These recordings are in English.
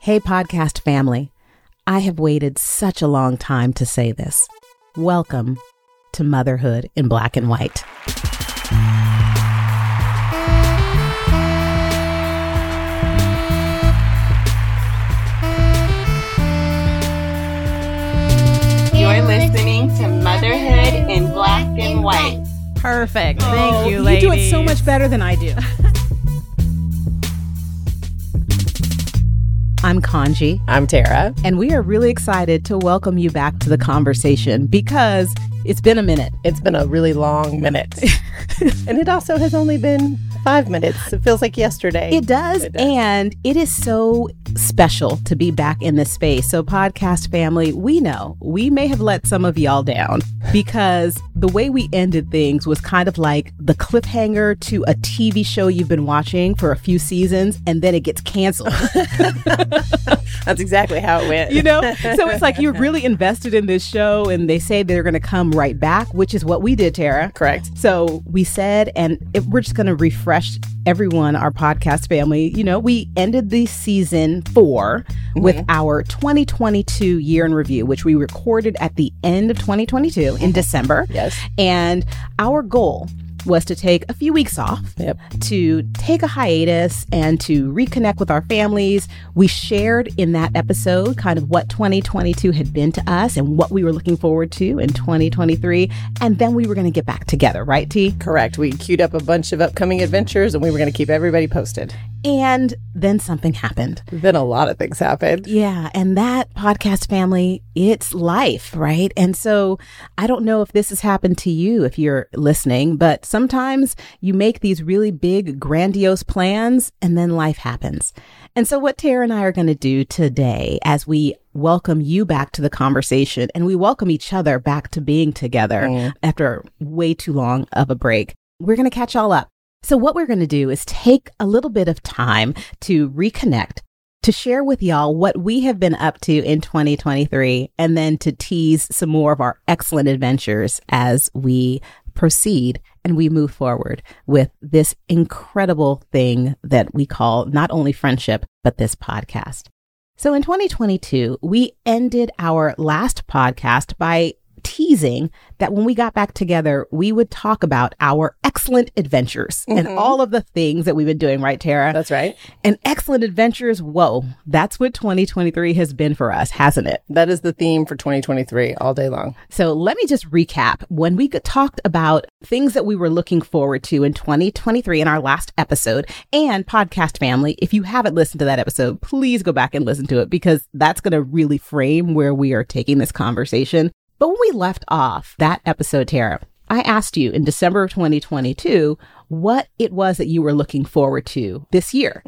Hey, podcast family. I have waited such a long time to say this. Welcome to Motherhood in Black and White. You're listening to Motherhood in Black and White. Perfect. Thank oh, you, ladies. You do it so much better than I do. I'm Kaanji, I'm Tara. and we are really excited to welcome you back to the conversation because it's been a minute. It's been a really long minute. and it also has only been five minutes. It feels like yesterday. It does, It does. And it is so special to be back in this space. So, podcast family, we know we may have let some of y'all down because the way we ended things was kind of like the cliffhanger to a TV show you've been watching for a few seasons and then it gets canceled. That's exactly how it went. you know? So, it's like you're really invested in this show and they say they're going to come right back, which is what we did, Tara. Correct. So we said, and if we're just going to refresh everyone, our podcast family. You know, we ended the season 4 mm-hmm. with our 2022 year in review, which we recorded at the end of 2022 in December. Yes. And our goal was to take a few weeks off Yep. to take a hiatus and to reconnect with our families. We shared in that episode kind of what 2022 had been to us and what we were looking forward to in 2023. And then we were going to get back together, right, T? Correct. We queued up a bunch of upcoming adventures and we were going to keep everybody posted. And then something happened. Then a lot of things happened. Yeah. And that podcast family, it's life, right? And so I don't know if this has happened to you if you're listening, but sometimes you make these really big, grandiose plans and then life happens. And so what Tara and I are going to do today as we welcome you back to the conversation and we welcome each other back to being together mm. after way too long of a break, we're going to catch all up. So, what we're going to do is take a little bit of time to reconnect, to share with y'all what we have been up to in 2023, and then to tease some more of our excellent adventures as we proceed and we move forward with this incredible thing that we call not only friendship, but this podcast. So, in 2022, we ended our last podcast by teasing that when we got back together, we would talk about our excellent adventures and mm-hmm. all of the things that we've been doing, right, Tara? That's right. and excellent adventures. Whoa, that's what 2023 has been for us, hasn't it? That is the theme for 2023 all day long. So let me just recap. When we talked about things that we were looking forward to in 2023 in our last episode and podcast family, if you haven't listened to that episode, please go back and listen to it because that's going to really frame where we are taking this conversation. But when we left off that episode, Tara, I asked you in December of 2022 what it was that you were looking forward to this year.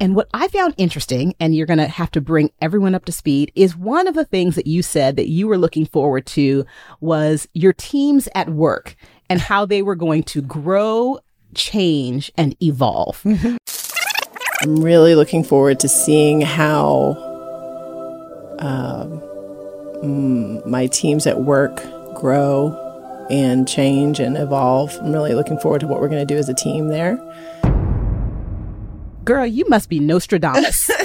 And what I found interesting, and you're going to have to bring everyone up to speed, is one of the things that you said that you were looking forward to was your teams at work and how they were going to grow, change, and evolve. I'm really looking forward to seeing how um, mm, my teams at work grow and change and evolve. I'm really looking forward to what we're going to do as a team there. Girl, you must be Nostradamus.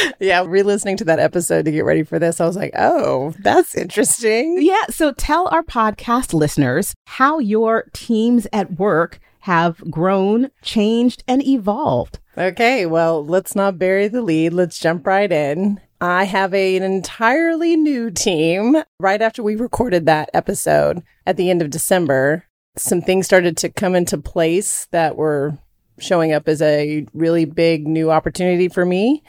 Yeah, re listening to that episode to get ready for this, I was like, oh, that's interesting. yeah. So tell our podcast listeners how your teams at work have grown, changed, and evolved. Okay, well, let's not bury the lead. Let's jump right in. I have a, an entirely new team. Right after we recorded that episode at the end of December, some things started to come into place that were showing up as a really big new opportunity for me.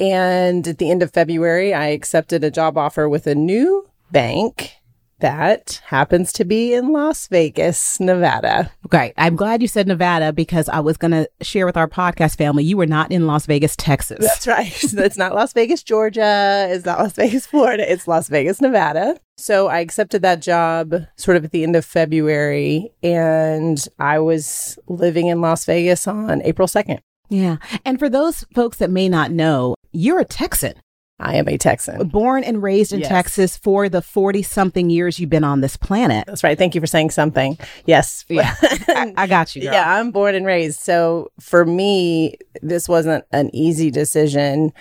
And at the end of February, I accepted a job offer with a new bank that happens to be in Las Vegas, Nevada. Right. I'm glad you said Nevada because I was going to share with our podcast family you were not in Las Vegas, Texas. That's right. So it's not Las Vegas, Georgia. It's not Las Vegas, Florida. It's Las Vegas, Nevada. So I accepted that job sort of at the end of February and I was living in Las Vegas on April 2nd. Yeah. And for those folks that may not know, you're a Texan, I am a Texan. born and raised in Yes. Texas for the 40 something years you've been on this planet. That's right. Thank you for saying something. Yes. Yeah. I, I got you. Girl. Yeah, I'm born and raised. So for me, this wasn't an easy decision.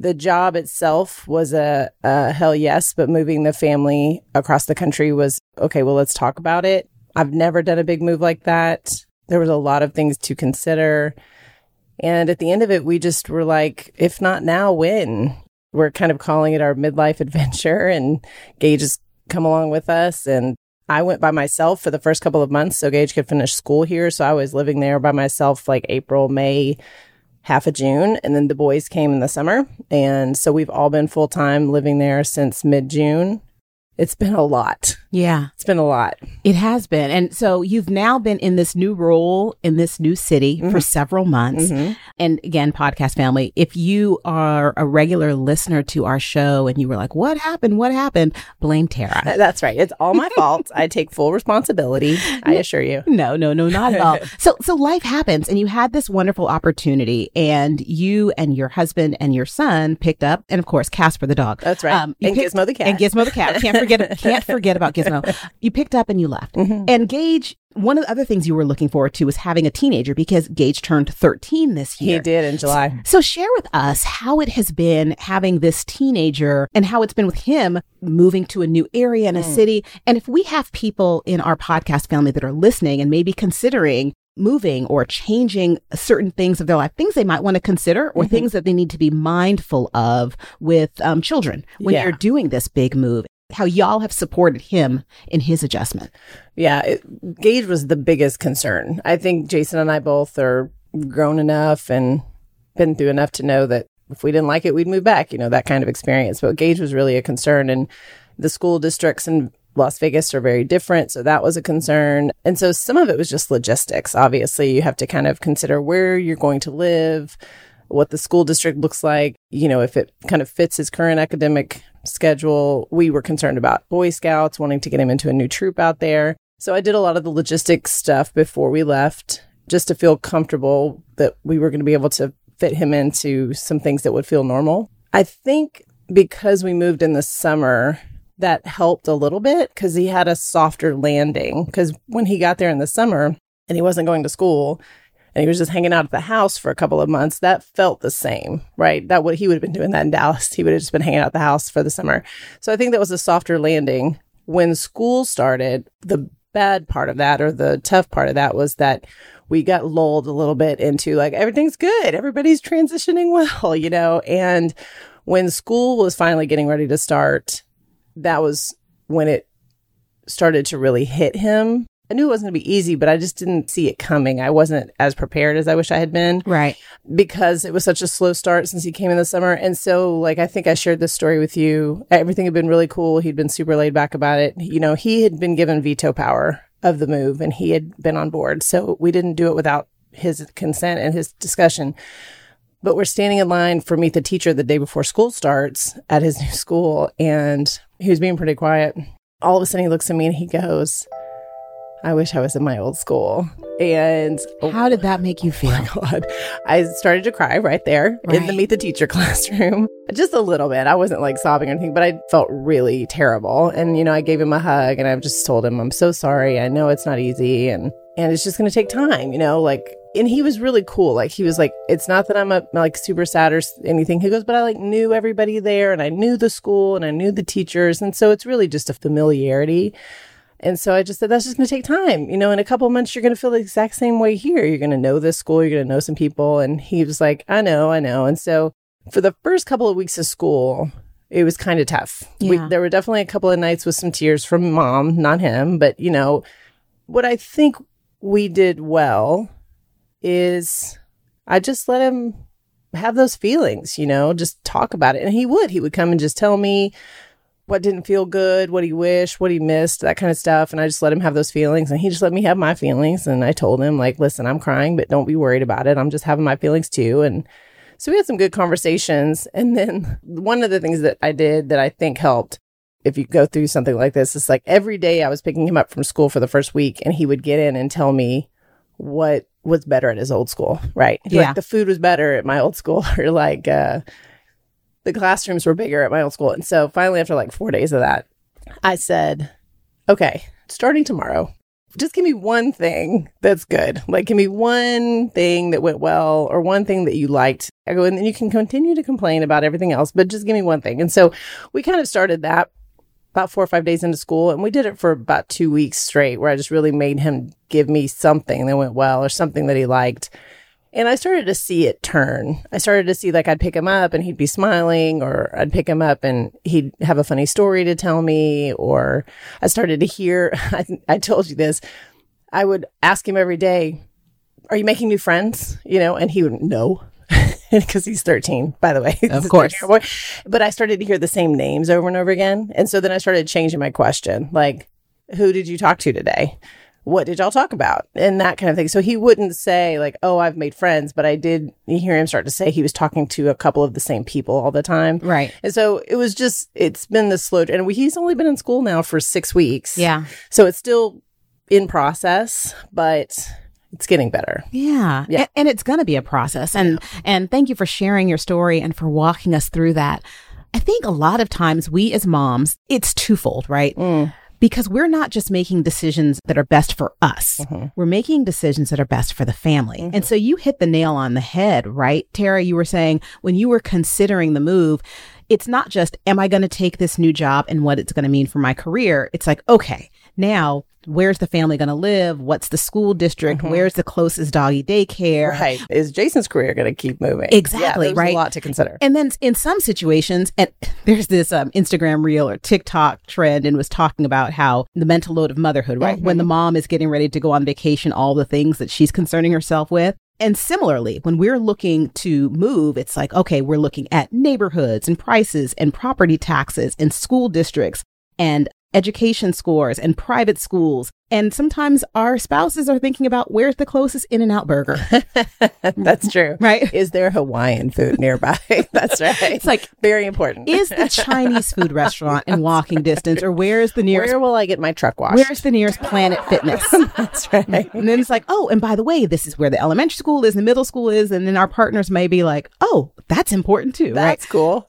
The job itself was a, a hell yes, but moving the family across the country was okay, well, let's talk about it. I've never done a big move like that. There was a lot of things to consider. And at the end of it, we just were like, if not now, when? We're kind of calling it our midlife adventure, and Gage has come along with us. And I went by myself for the first couple of months so Gage could finish school here. So I was living there by myself like April, May, half of June. And then the boys came in the summer. And so we've all been full time living there since mid June. It's been a lot. Yeah. It's been a lot. It has been. And so you've now been in this new role in this new city mm-hmm. for several months. Mm-hmm. And again, podcast family, if you are a regular listener to our show and you were like, what happened? What happened? Blame Tara. That's right. It's all my fault. I take full responsibility. I assure you. No, no, no, not at all. so, so life happens and you had this wonderful opportunity and you and your husband and your son picked up, and of course, Casper the dog. That's right. Um, and picked, Gizmo the cat. And Gizmo the cat. Can't forget, can't forget about Gizmo. You picked up and you left. Mm-hmm. And Gage, one of the other things you were looking forward to was having a teenager because Gage turned 13 this year. He did in July. So, so share with us how it has been having this teenager and how it's been with him moving to a new area in a mm. city. And if we have people in our podcast family that are listening and maybe considering moving or changing certain things of their life, things they might want to consider or mm-hmm. things that they need to be mindful of with um, children when yeah. you're doing this big move how y'all have supported him in his adjustment. Yeah, it, Gage was the biggest concern. I think Jason and I both are grown enough and been through enough to know that if we didn't like it, we'd move back, you know, that kind of experience. But Gage was really a concern. And the school districts in Las Vegas are very different. So that was a concern. And so some of it was just logistics. Obviously, you have to kind of consider where you're going to live, what the school district looks like, you know, if it kind of fits his current academic schedule. We were concerned about Boy Scouts, wanting to get him into a new troop out there. So I did a lot of the logistics stuff before we left just to feel comfortable that we were going to be able to fit him into some things that would feel normal. I think because we moved in the summer, that helped a little bit because he had a softer landing. Because when he got there in the summer and he wasn't going to school, and he was just hanging out at the house for a couple of months, that felt the same, right? That would he would have been doing that in Dallas. He would have just been hanging out at the house for the summer. So I think that was a softer landing. When school started, the bad part of that or the tough part of that was that we got lulled a little bit into like everything's good, everybody's transitioning well, you know. And when school was finally getting ready to start, that was when it started to really hit him I knew it wasn't going to be easy, but I just didn't see it coming. I wasn't as prepared as I wish I had been. Right. Because it was such a slow start since he came in the summer. And so, like, I think I shared this story with you. Everything had been really cool. He'd been super laid back about it. You know, he had been given veto power of the move and he had been on board. So we didn't do it without his consent and his discussion. But we're standing in line for Meet the Teacher the day before school starts at his new school. And he was being pretty quiet. All of a sudden, he looks at me and he goes, I wish I was in my old school. And how oh did that make you oh feel? Oh God. I started to cry right there right. in the meet the teacher classroom. Just a little bit. I wasn't like sobbing or anything, but I felt really terrible. And you know, I gave him a hug and I just told him, I'm so sorry. I know it's not easy and and it's just gonna take time, you know, like and he was really cool. Like he was like, it's not that I'm a, like super sad or anything. He goes, but I like knew everybody there and I knew the school and I knew the teachers. And so it's really just a familiarity. And so I just said, that's just going to take time. You know, in a couple months, you're going to feel the exact same way here. You're going to know this school, you're going to know some people. And he was like, I know, I know. And so for the first couple of weeks of school, it was kind of tough. Yeah. We, there were definitely a couple of nights with some tears from mom, not him. But, you know, what I think we did well is I just let him have those feelings, you know, just talk about it. And he would, he would come and just tell me, what didn't feel good, what he wished, what he missed, that kind of stuff. And I just let him have those feelings. And he just let me have my feelings. And I told him, like, listen, I'm crying, but don't be worried about it. I'm just having my feelings too. And so we had some good conversations. And then one of the things that I did that I think helped, if you go through something like this, is like every day I was picking him up from school for the first week and he would get in and tell me what was better at his old school, right? Yeah. Like the food was better at my old school or like, uh, the classrooms were bigger at my old school. And so finally, after like four days of that, I said, okay, starting tomorrow, just give me one thing that's good. Like, give me one thing that went well or one thing that you liked. I go, and then you can continue to complain about everything else, but just give me one thing. And so we kind of started that about four or five days into school. And we did it for about two weeks straight, where I just really made him give me something that went well or something that he liked. And I started to see it turn. I started to see like I'd pick him up and he'd be smiling, or I'd pick him up and he'd have a funny story to tell me, or I started to hear, I, I told you this, I would ask him every day, Are you making new friends? You know, and he would, No. Because he's 13, by the way. Of course. But I started to hear the same names over and over again. And so then I started changing my question like, Who did you talk to today? What did y'all talk about and that kind of thing so he wouldn't say like oh i've made friends but i did hear him start to say he was talking to a couple of the same people all the time Right. and so it was just it's been the slow and he's only been in school now for six weeks Yeah. so it's still in process but it's getting better Yeah. Yeah. And, it's going to be a process. And and thank you for sharing your story and for walking us through that. I think a lot of times we as moms, it's twofold, right? Mm. Because we're not just making decisions that are best for us. Mm-hmm. We're making decisions that are best for the family. And mm-hmm. so you hit the nail on the head, right? Tara, you were saying when you were considering the move, it's not just, am I going to take this new job and what it's going to mean for my career? It's like, okay, now where's the family going to live? What's the school district? Where's the closest doggy daycare? right is jason's career going to keep moving Exactly, yeah, right? a lot to consider And then in some situations, and there's this um, Instagram reel or TikTok trend, and was talking about how the mental load of motherhood, right? When the mom is getting ready to go on vacation, all the things that she's concerning herself with. And similarly, when we're looking to move, it's like, okay, we're looking at neighborhoods and prices and property taxes and school districts and education scores and private schools. And sometimes our spouses are thinking about where's the closest In and Out burger, that's true right? is there hawaiian food nearby that's right It's like, very important is the Chinese food restaurant in walking distance, or where's the nearest? Where will I get my truck washed? Where's the nearest Planet Fitness? That's right. and then it's like, oh, and by the way, this is where the elementary school is, the middle school is, and then our partners may be like, oh, that's important too, right? That's cool.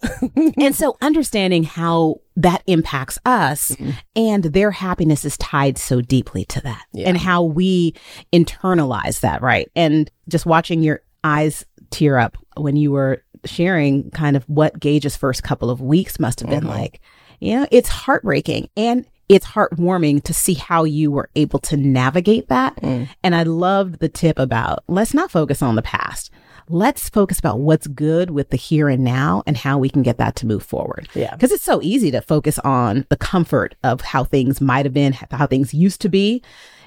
And so understanding how that impacts us Mm-hmm. and their happiness is tied so deeply to that Yeah. and how we internalize that, right? And just watching your eyes tear up when you were sharing kind of what Gage's first couple of weeks must have been Mhm. like. You know, it's heartbreaking and it's heartwarming to see how you were able to navigate that. Mm. And I loved the tip about let's not focus on the past. Let's focus about what's good with the here and now and how we can get that to move forward. Yeah. Because it's so easy to focus on the comfort of how things might have been, how things used to be.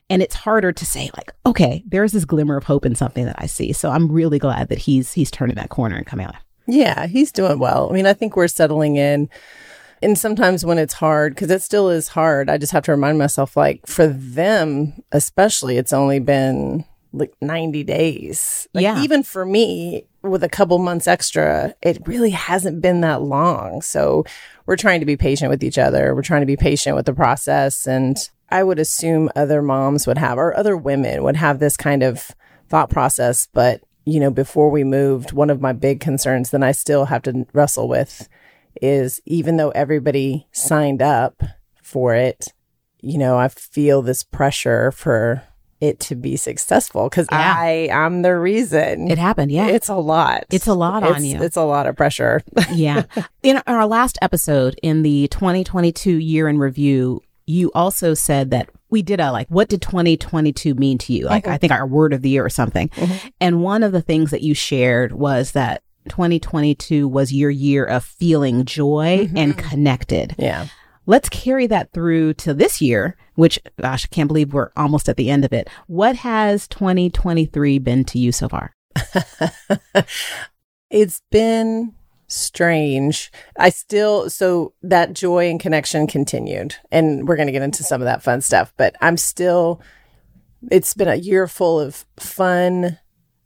And it's harder to say, like, okay, there's this glimmer of hope in something that I see. So I'm really glad that he's he's turning that corner and coming out. Yeah, he's doing well. I mean, I think we're settling in. And sometimes when it's hard, because it still is hard, I just have to remind myself, like, for them, especially, it's only been like 90 days. Like, Yeah. Even for me, with a couple months extra, it really hasn't been that long. So we're trying to be patient with each other. We're trying to be patient with the process. And I would assume other moms would have, or other women would have this kind of thought process. But, you know, before we moved, one of my big concerns that I still have to wrestle with is even though everybody signed up for it, you know, I feel this pressure for it to be successful because Yeah. I I'm the reason. It happened, yeah. It's a lot. It's a lot on you. It's a lot of pressure. yeah. In our last episode in the 2022 year in review, you also said that we did a like, what did 2022 mean to you? Like, mm-hmm. I think our word of the year or something. Mm-hmm. And one of the things that you shared was that 2022 was your year of feeling joy mm-hmm. and connected. yeah. Let's carry that through to this year, which, gosh, I can't believe we're almost at the end of it. What has 2023 been to you so far? It's been strange. I still, so that joy and connection continued. And we're going to get into some of that fun stuff, but I'm still, it's been a year full of fun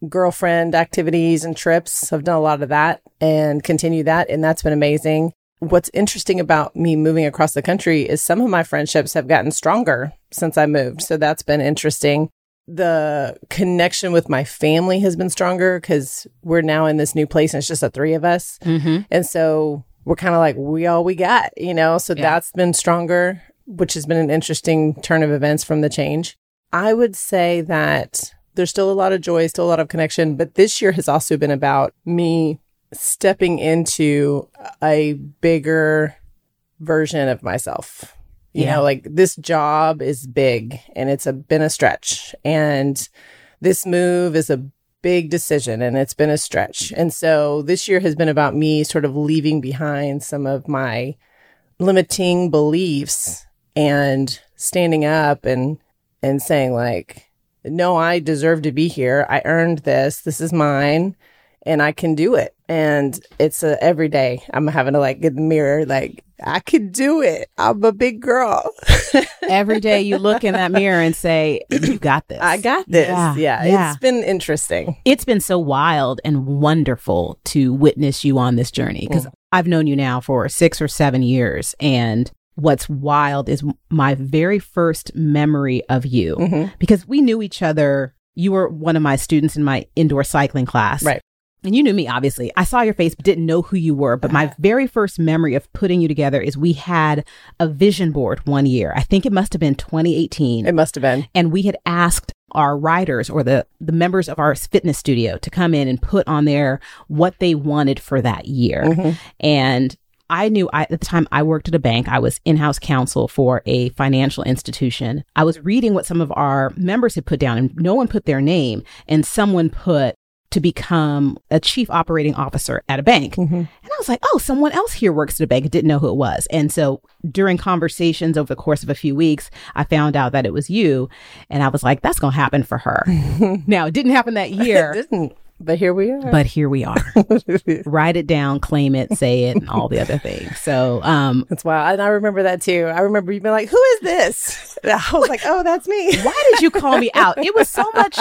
girlfriend activities and trips. I've done a lot of that and continue that. And that's been amazing. What's interesting about me moving across the country is some of my friendships have gotten stronger since I moved. So that's been interesting the connection with my family has been stronger because we're now in this new place and it's just the three of us. Mm-hmm. And so we're kind of like, we all we got, you know? So Yeah. that's been stronger, which has been an interesting turn of events from the change. I would say that there's still a lot of joy, still a lot of connection, but this year has also been about me stepping into a bigger version of myself. You Yeah. know, like this job is big and it's a, been a stretch and this move is a big decision and it's been a stretch. And so this year has been about me sort of leaving behind some of my limiting beliefs and standing up and and saying like no I deserve to be here. I earned this. This is mine and I can do it. And it's a every day I'm having to like get the mirror like I can do it. I'm a big girl. Every day you look in that mirror and say, You got this. I got this. Yeah, Yeah, yeah. It's been interesting. it's been so wild and wonderful to witness you on this journey because I've known you now for six or seven years. And what's wild is my very first memory of you Mhm. because we knew each other. You were one of my students in my indoor cycling class. Right. And you knew me, obviously. I saw your face, but didn't know who you were. But my very first memory of putting you together is we had a vision board one year. I think it must have been 2018 It must have been. and we had asked our writers or the the members of our fitness studio to come in and put on there what they wanted for that year Mhm. and I knew I, at the time I worked at a bank. I was in-house counsel for a financial institution. I was reading what some of our members had put down and no one put their name and someone put to become a chief operating officer at a bank. Mhm. And I was like, oh, someone else here works at a bank. I didn't know who it was. And so during conversations over the course of a few weeks, I found out that it was you. And I was like, that's going to happen for her. now, it didn't happen that It year, didn't. But here we are. but here we are. Write it down, claim it, say it, and all the other things. So, um, That's wild. And I remember that too. I remember you being like, who is this? And I was like, oh, that's me. why did you call me out? It was so much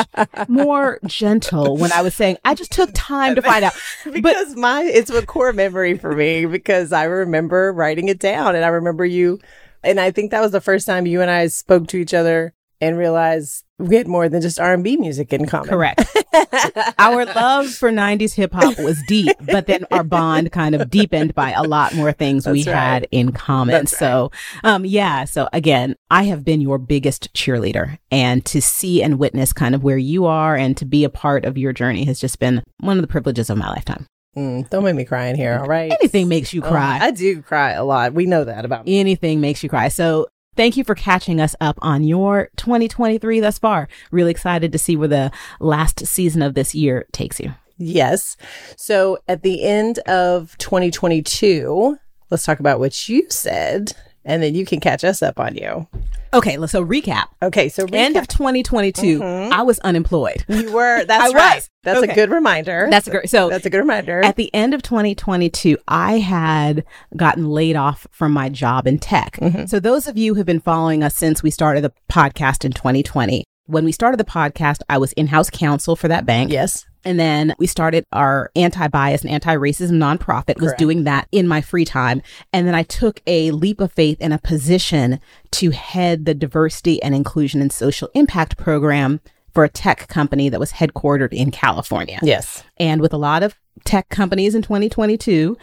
more gentle when I was saying, I just took time to find out. because my it's a core memory for me because I remember writing it down and I remember you and I think that was the first time you and I spoke to each other and realize we had more than just R&B music in common. Correct. our love for 90s hip hop was deep, but then our bond kind of deepened by a lot more things we right. had in common. That's so, um, yeah. So again, I have been your biggest cheerleader and to see and witness kind of where you are and to be a part of your journey has just been one of the privileges of my lifetime. Mm, don't make me cry in here, all right? Anything makes you Oh, cry. I do cry a lot. We know that about me. Anything makes you cry. So thank you for catching us up on your 2023 thus far. Really excited to see where the last season of this year takes you. Yes. So at the end of 2022, let's talk about what you said and then you can catch us up on you. Okay, let's so recap. Okay, so End of 2022, I was unemployed. you were that's right. was. That's Okay. a good reminder. That's a great. So That's a good reminder. at the end of 2022, I had gotten laid off from my job in tech. Mm-hmm. So those of you who've been following us since we started the podcast in 2020, when we started the podcast, I was in-house counsel for that bank. yes. And then we started our anti-bias and anti-racism nonprofit was doing that in my free time. And then I took a leap of faith in a position to head the diversity and inclusion and social impact program for a tech company that was headquartered in California. Yes. And with a lot of tech companies in 2022,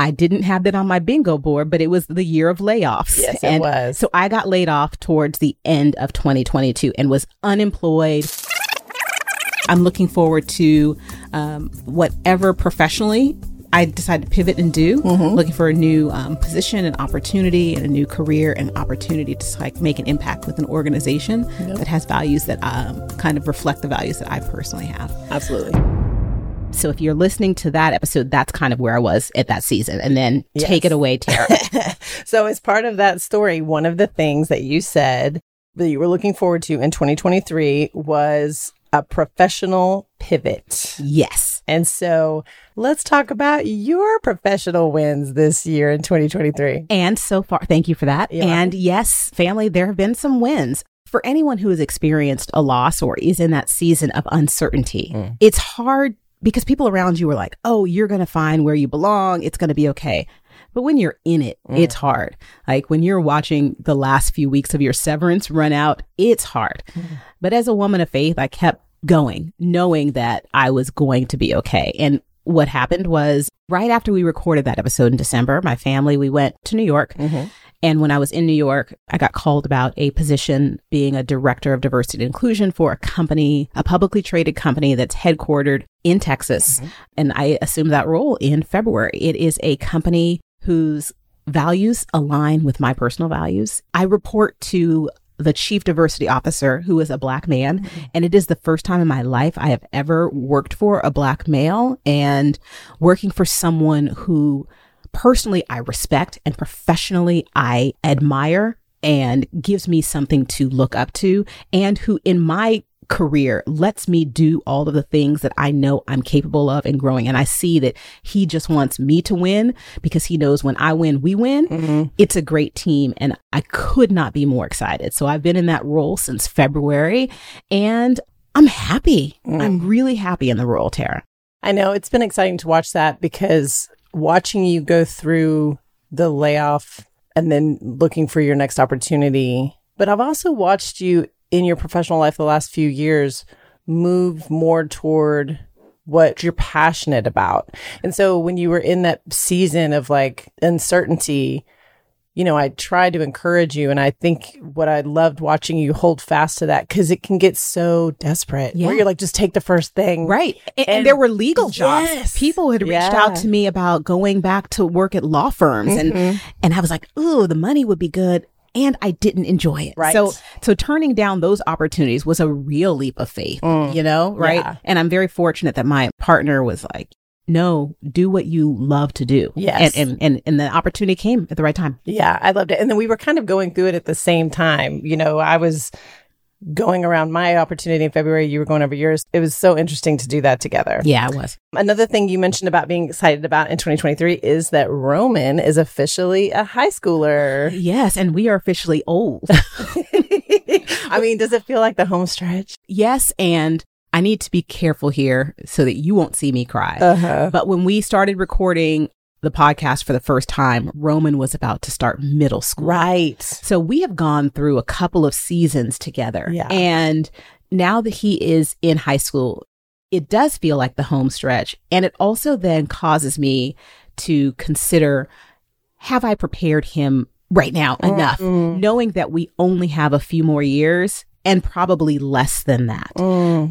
I didn't have that on my bingo board, but it was the year of layoffs. Yes, it was. So I got laid off towards the end of 2022 and was unemployed. I'm looking forward to um, whatever professionally I decide to pivot and do. Mm-hmm. Looking for a new um, position and opportunity and a new career and opportunity to like make an impact with an organization that has values that um, kind of reflect the values that I personally have. Absolutely. So if you're listening to that episode, that's kind of where I was at that season. And then take it away, Tara. So as part of that story, one of the things that you said that you were looking forward to in 2023 was a professional pivot. yes. And so let's talk about your professional wins this year in 2023. And so far, thank you for that. And yes, family, there have been some wins. For anyone who has experienced a loss or is in that season of uncertainty, Mm. it's hard because people around you are like, oh, you're going to find where you belong. It's going to be okay. But when you're in it, Mm. it's hard. Like when you're watching the last few weeks of your severance run out, it's hard. Mm. But as a woman of faith, I kept going, knowing that I was going to be okay. And what happened was right after we recorded that episode in December, my family, we went to New York Mhm. And when I was in New York, I got called about a position being a director of diversity and inclusion for a company, a publicly traded company that's headquartered in Texas. And I assumed that role in February. It is a company whose values align with my personal values. I report to the chief diversity officer who is a black man mm-hmm. and it is the first time in my life I have ever worked for a black male and working for someone who personally I respect and professionally I admire and gives me something to look up to and who in my career lets me do all of the things that I know I'm capable of and growing. And I see that he just wants me to win because he knows when I win, we win. Mm-hmm. It's a great team and I could not be more excited. So I've been in that role since February and I'm happy. Mm. I'm really happy in the role, Tara. I know it's been exciting to watch that because watching you go through the layoff and then looking for your next opportunity. But I've also watched you in your professional life the last few years move more toward what you're passionate about. And so when you were in that season of like uncertainty, you know, I tried to encourage you. And I think what I loved watching you hold fast to that because it can get so desperate Yeah. where you're like, just take the first thing. Right. And, and And- there were legal jobs. Yes. People had reached Yeah. out to me about going back to work at law firms Mm-hmm. and and I was like, "Ooh, the money would be good." And I didn't enjoy it. Right. So so turning down those opportunities was a real leap of faith, you know, right? Mm. Yeah. And I'm very fortunate that my partner was like, "No, do what you love to do." Yes. And and and, and the opportunity came at the right time. Yeah, I loved it. And then we were kind of going through it at the same time. You know, I was going around my opportunity in February, you were going over yours. It was so interesting to do that together. Yeah, it was. Another thing you mentioned about being excited about in 2023 is that Roman is officially a high schooler. Yes, and we are officially old. I mean, does it feel like the home stretch? yes, and I need to be careful here so that you won't see me cry. Uh-huh. But when we started recording the podcast for the first time, Roman was about to start middle school. Right. So we have gone through a couple of seasons together. Yeah. And now that he is in high school, it does feel like the home stretch. And it also then causes me to consider have I prepared him right now enough, knowing that we only have a few more years and probably less than that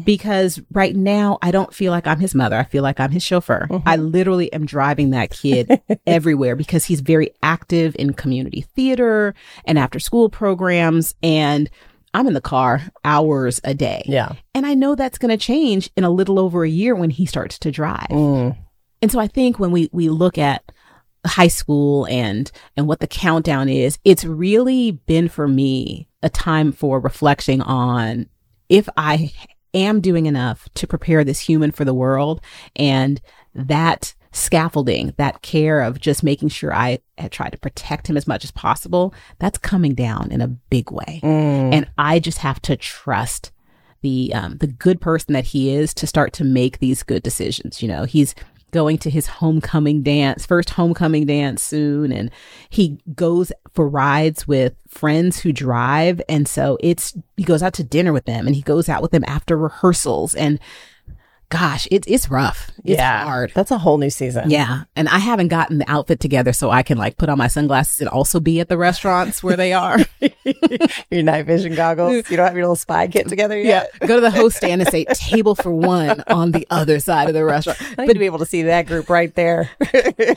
because right now I don't feel like I'm his mother. I feel like I'm his chauffeur. I literally am driving that kid everywhere because he's very active in community theater and after school programs. And I'm in the car hours a day. Yeah. And I know that's going to change in a little over a year when he starts to drive. Mm. And so I think when we, we look at high school and and what the countdown is, it's really been for me a time for reflecting on if I am doing enough to prepare this human for the world and that scaffolding, that care of just making sure I had tried to protect him as much as possible, that's coming down in a big way. And I just have to trust the um, the good person that he is to start to make these good decisions. You know, he's going to his homecoming dance, first homecoming dance soon, and he goes for rides with friends who drive, and so it's he goes out to dinner with them, and he goes out with them after rehearsals, and gosh, it's it's rough, it's yeah. hard. That's a whole new season. Yeah. And I haven't gotten the outfit together so I can like put on my sunglasses and also be at the restaurants where they are. Your night vision goggles. You don't have your little spy kit together yet. Yeah. Go to the host stand and say table for one on the other side of the restaurant. I need to be able to see that group right there.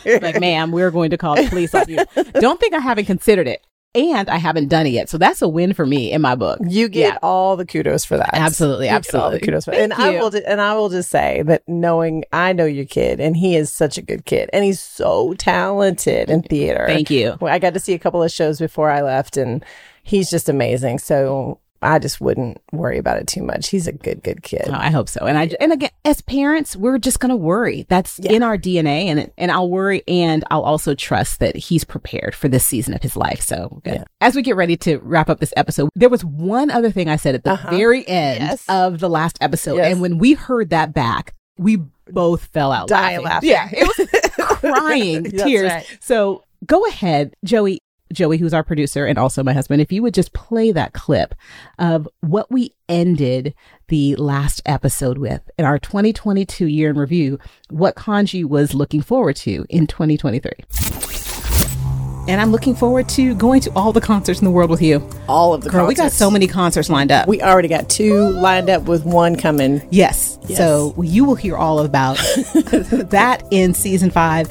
Like, ma'am, we're going to call the police on you. Don't think I haven't considered it. And I haven't done it yet. So that's a win for me in my book. You get Yeah. all the kudos for that. Absolutely, You get all the absolutely. kudos for Thank and I will ju- and I will just say that knowing I know your kid and he is such a good kid and he's so talented in theater. Thank you. I got to see a couple of shows before I left and he's just amazing. So I just wouldn't worry about it too much. He's a good, good kid. Oh, I hope so. And I and again, as parents, we're just gonna worry. That's Yeah. in our DNA, and and I'll worry, and I'll also trust that he's prepared for this season of his life. So. Yeah. as we get ready to wrap up this episode, there was one other thing I said at the Uh-huh. very end Yes. of the last episode, Yes. and when we heard that back, we both fell out Die laughing. laughing. Yeah, it was crying tears. right. So go ahead, Joey. Joey, who's our producer and also my husband, if you would just play that clip of what we ended the last episode with in our 2022 year in review, what Kaanji was looking forward to in 2023. And I'm looking forward to going to all the concerts in the world with you. All of the Girl, we got so many concerts lined up. We already got two lined up with one coming. yes. So you will hear all about that in season five.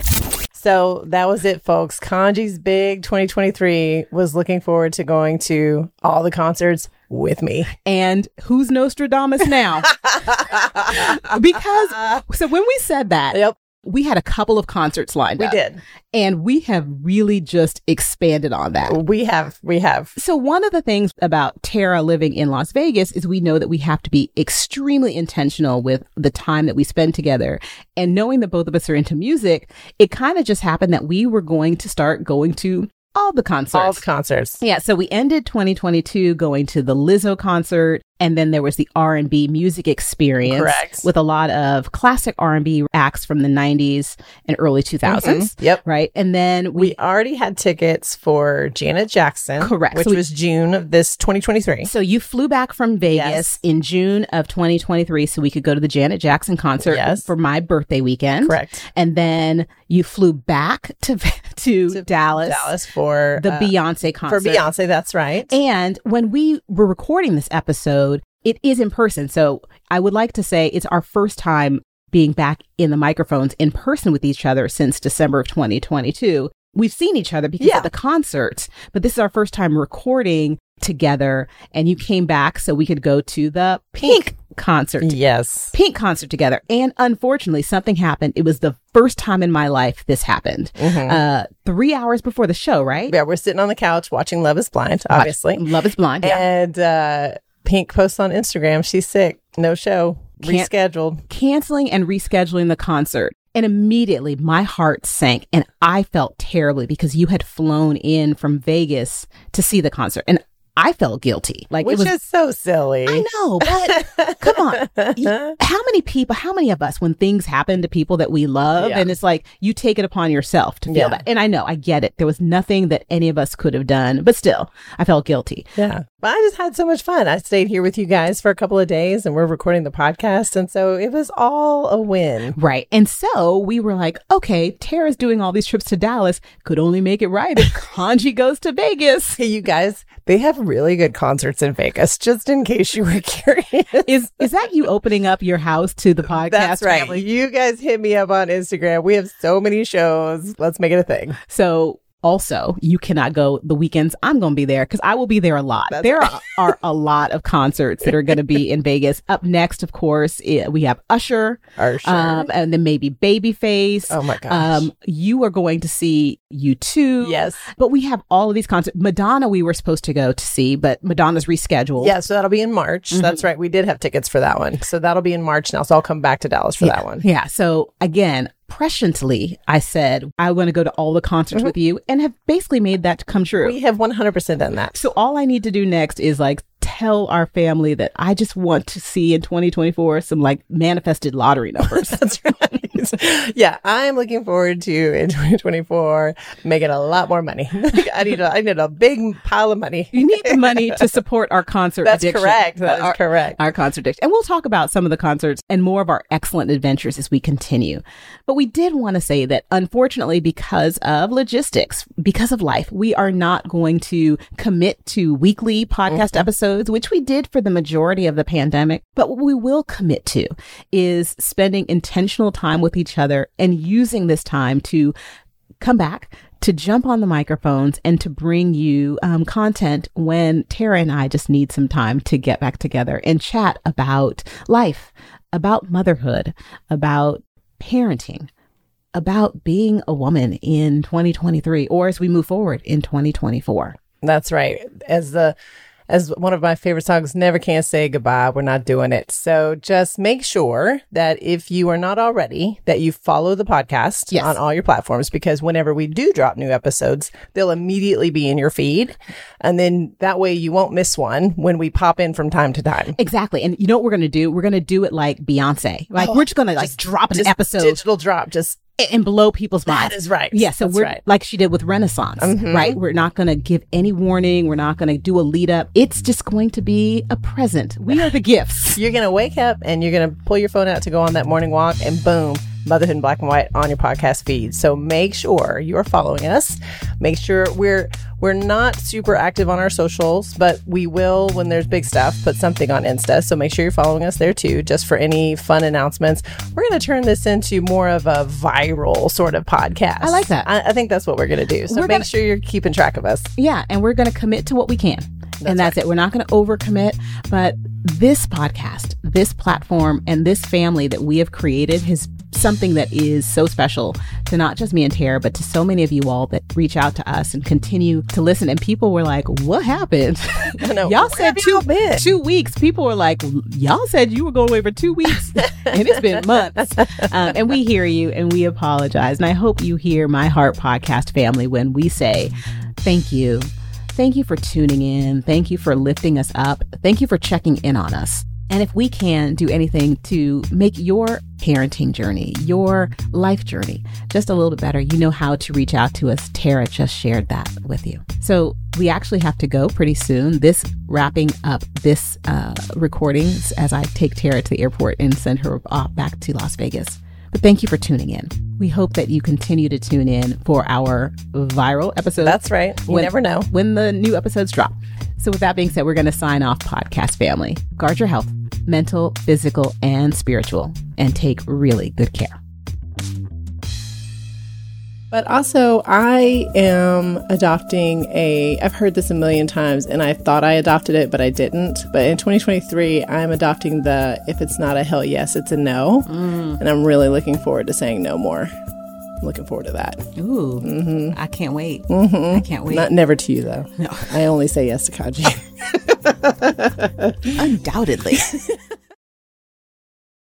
So that was it, folks. Kaanji's big 2023 was looking forward to going to all the concerts with me. And who's Nostradamus now? because, so when we said that, Yep, we had a couple of concerts lined we up. We did. And we have really just expanded on that. We have, we have. So one of the things about Tara living in Las Vegas is we know that we have to be extremely intentional with the time that we spend together. And knowing that both of us are into music, it kind of just happened that we were going to start going to all the concerts. All the concerts. yeah, so we ended 2022 going to the Lizzo concert and then there was the R&B music experience Correct. with a lot of classic R&B acts from the 90s and early 2000s, Mhm. Yep. right? And then we We already had tickets for Janet Jackson. Correct. Which So we- was June of this 2023. So you flew back from Vegas Yes. in June of 2023 so we could go to the Janet Jackson concert Yes. for my birthday weekend. Correct. And then you flew back to to, Dallas, Dallas for the uh, Beyonce concert. for. Beyonce. That's right. And when we were recording this episode, it is in person. So I would like to say it's our first time being back in the microphones in person with each other since December of 2022. We've seen each other because Yeah. of the concerts, but this is our first time recording together. And you came back so we could go to the Pink concert. yes. Pink concert together. And unfortunately, something happened. It was the first time in my life this happened. Mhm. Uh, three hours before the show, right? yeah, we're sitting on the couch watching Love is Blind, obviously. Love is Blind. Yeah. And uh, Pink posts on Instagram, she's sick, no show, Can't- rescheduled. canceling and rescheduling the concert. And immediately my heart sank and I felt terribly because you had flown in from Vegas to see the concert. And I felt guilty. Like Which it was is so silly. I know, but come on. How many people, how many of us, when things happen to people that we love, Yeah. and it's like you take it upon yourself to feel Yeah. that? And I know, I get it. There was nothing that any of us could have done, but still, I felt guilty. Yeah. But I just had so much fun. I stayed here with you guys for a couple of days and we're recording the podcast. And so it was all a win. Right. And so we were like, okay, Tara's doing all these trips to Dallas. Could only make it right if Kaanji goes to Vegas. Hey, you guys, they have really good concerts in Vegas, just in case you were curious. Is is that you opening up your house to the podcast? That's right. family? You guys hit me up on Instagram. We have so many shows. Let's make it a thing. So also, you cannot go the weekends. I'm going to be there because I will be there a lot. That's there are, are a lot of concerts that are going to be in Vegas. Up next, of course, i- we have Usher, show. um, and then maybe Babyface. oh my gosh. Um, you are going to see U2. yes. But we have all of these concerts. Madonna, we were supposed to go to see, but Madonna's rescheduled. Yeah, so that'll be in March. Mm-hmm. That's right. We did have tickets for that one. So that'll be in March now. So I'll come back to Dallas for that one. Yeah. So again, presciently, I said I want to go to all the concerts with you, and have basically made that come true. Mm-hmm. We have 100% done that. so all I need to do next is like tell our family that I just want to see in 2024 some like manifested lottery numbers. That's right. yeah, I am looking forward to in 2024 making a lot more money. I need a I need a big pile of money. you need the money to support our concert That's addiction. correct. That is Our- correct. our concert addiction. And we'll talk about some of the concerts and more of our excellent adventures as we continue. But we did want to say that unfortunately, because of logistics, because of life, we are not going to commit to weekly podcast mm-hmm. episodes, which we did for the majority of the pandemic. But what we will commit to is spending intentional time with each other and using this time to come back to jump on the microphones and to bring you um, content when Tara and I just need some time to get back together and chat about life, about motherhood, about parenting, about being a woman in 2023 or as we move forward in 2024. That's right. As the as one of my favorite songs, Never Can Say Goodbye, we're not doing it. So just make sure that if you are not already, that you follow the podcast Yes. on all your platforms because whenever we do drop new episodes, they'll immediately be in your feed. And then that way you won't miss one when we pop in from time to time. Exactly. And you know what we're going to do? We're going to do it like Beyonce. Like oh, we're just going to like drop an episode Digital drop. Just and blow people's minds. that is right. Yeah, so That's we're right. like she did with Renaissance, Mhm. right? We're not going to give any warning. We're not going to do a lead up. It's just going to be a present. We are the gifts. You're going to wake up and you're going to pull your phone out to go on that morning walk and boom, Motherhood in Black and White on your podcast feed. So make sure you are following us. Make sure we're we're not super active on our socials, but we will when there's big stuff put something on Insta. So make sure you're following us there too, just for any fun announcements. We're going to turn this into more of a viral sort of podcast. I like that. I, I think that's what we're going to do. So We're make gonna- sure you're keeping track of us. Yeah, and we're going to commit to what we can. and that's it. We're not going to overcommit, but this podcast, this platform, and this family that we have created is something that is so special to not just me and Tara, but to so many of you all that reach out to us and continue to listen. And people were like, "What happened? y'all said two y'all two weeks." People were like, "Y'all said you were going away for two weeks, and it's been months." Um, and we hear you, and we apologize. And I hope you hear my heart podcast family when we say, "Thank you." Thank you for tuning in. Thank you for lifting us up. Thank you for checking in on us. And if we can do anything to make your parenting journey, your life journey, just a little bit better, you know how to reach out to us. Tara just shared that with you. So we actually have to go pretty soon. This wrapping up this uh, recordings as I take Tara to the airport and send her off back to Las Vegas. But thank you for tuning in. We hope that you continue to tune in for our viral episodes That's right. You When- never know. when the new episodes drop. So, with that being said, we're going to sign off, podcast family. Guard your health, mental, physical, and spiritual, and take really good care. But also, I am adopting a. I've heard this a million times, and I thought I adopted it, but I didn't. But in 2023, I'm adopting the if it's not a hell yes, it's a no. Mm. And I'm really looking forward to saying no more. I'm looking forward to that. Ooh, mm-hmm. I can't wait. Mm-hmm. I can't wait. Not never to you though. No. I only say yes to Kaanji. Undoubtedly.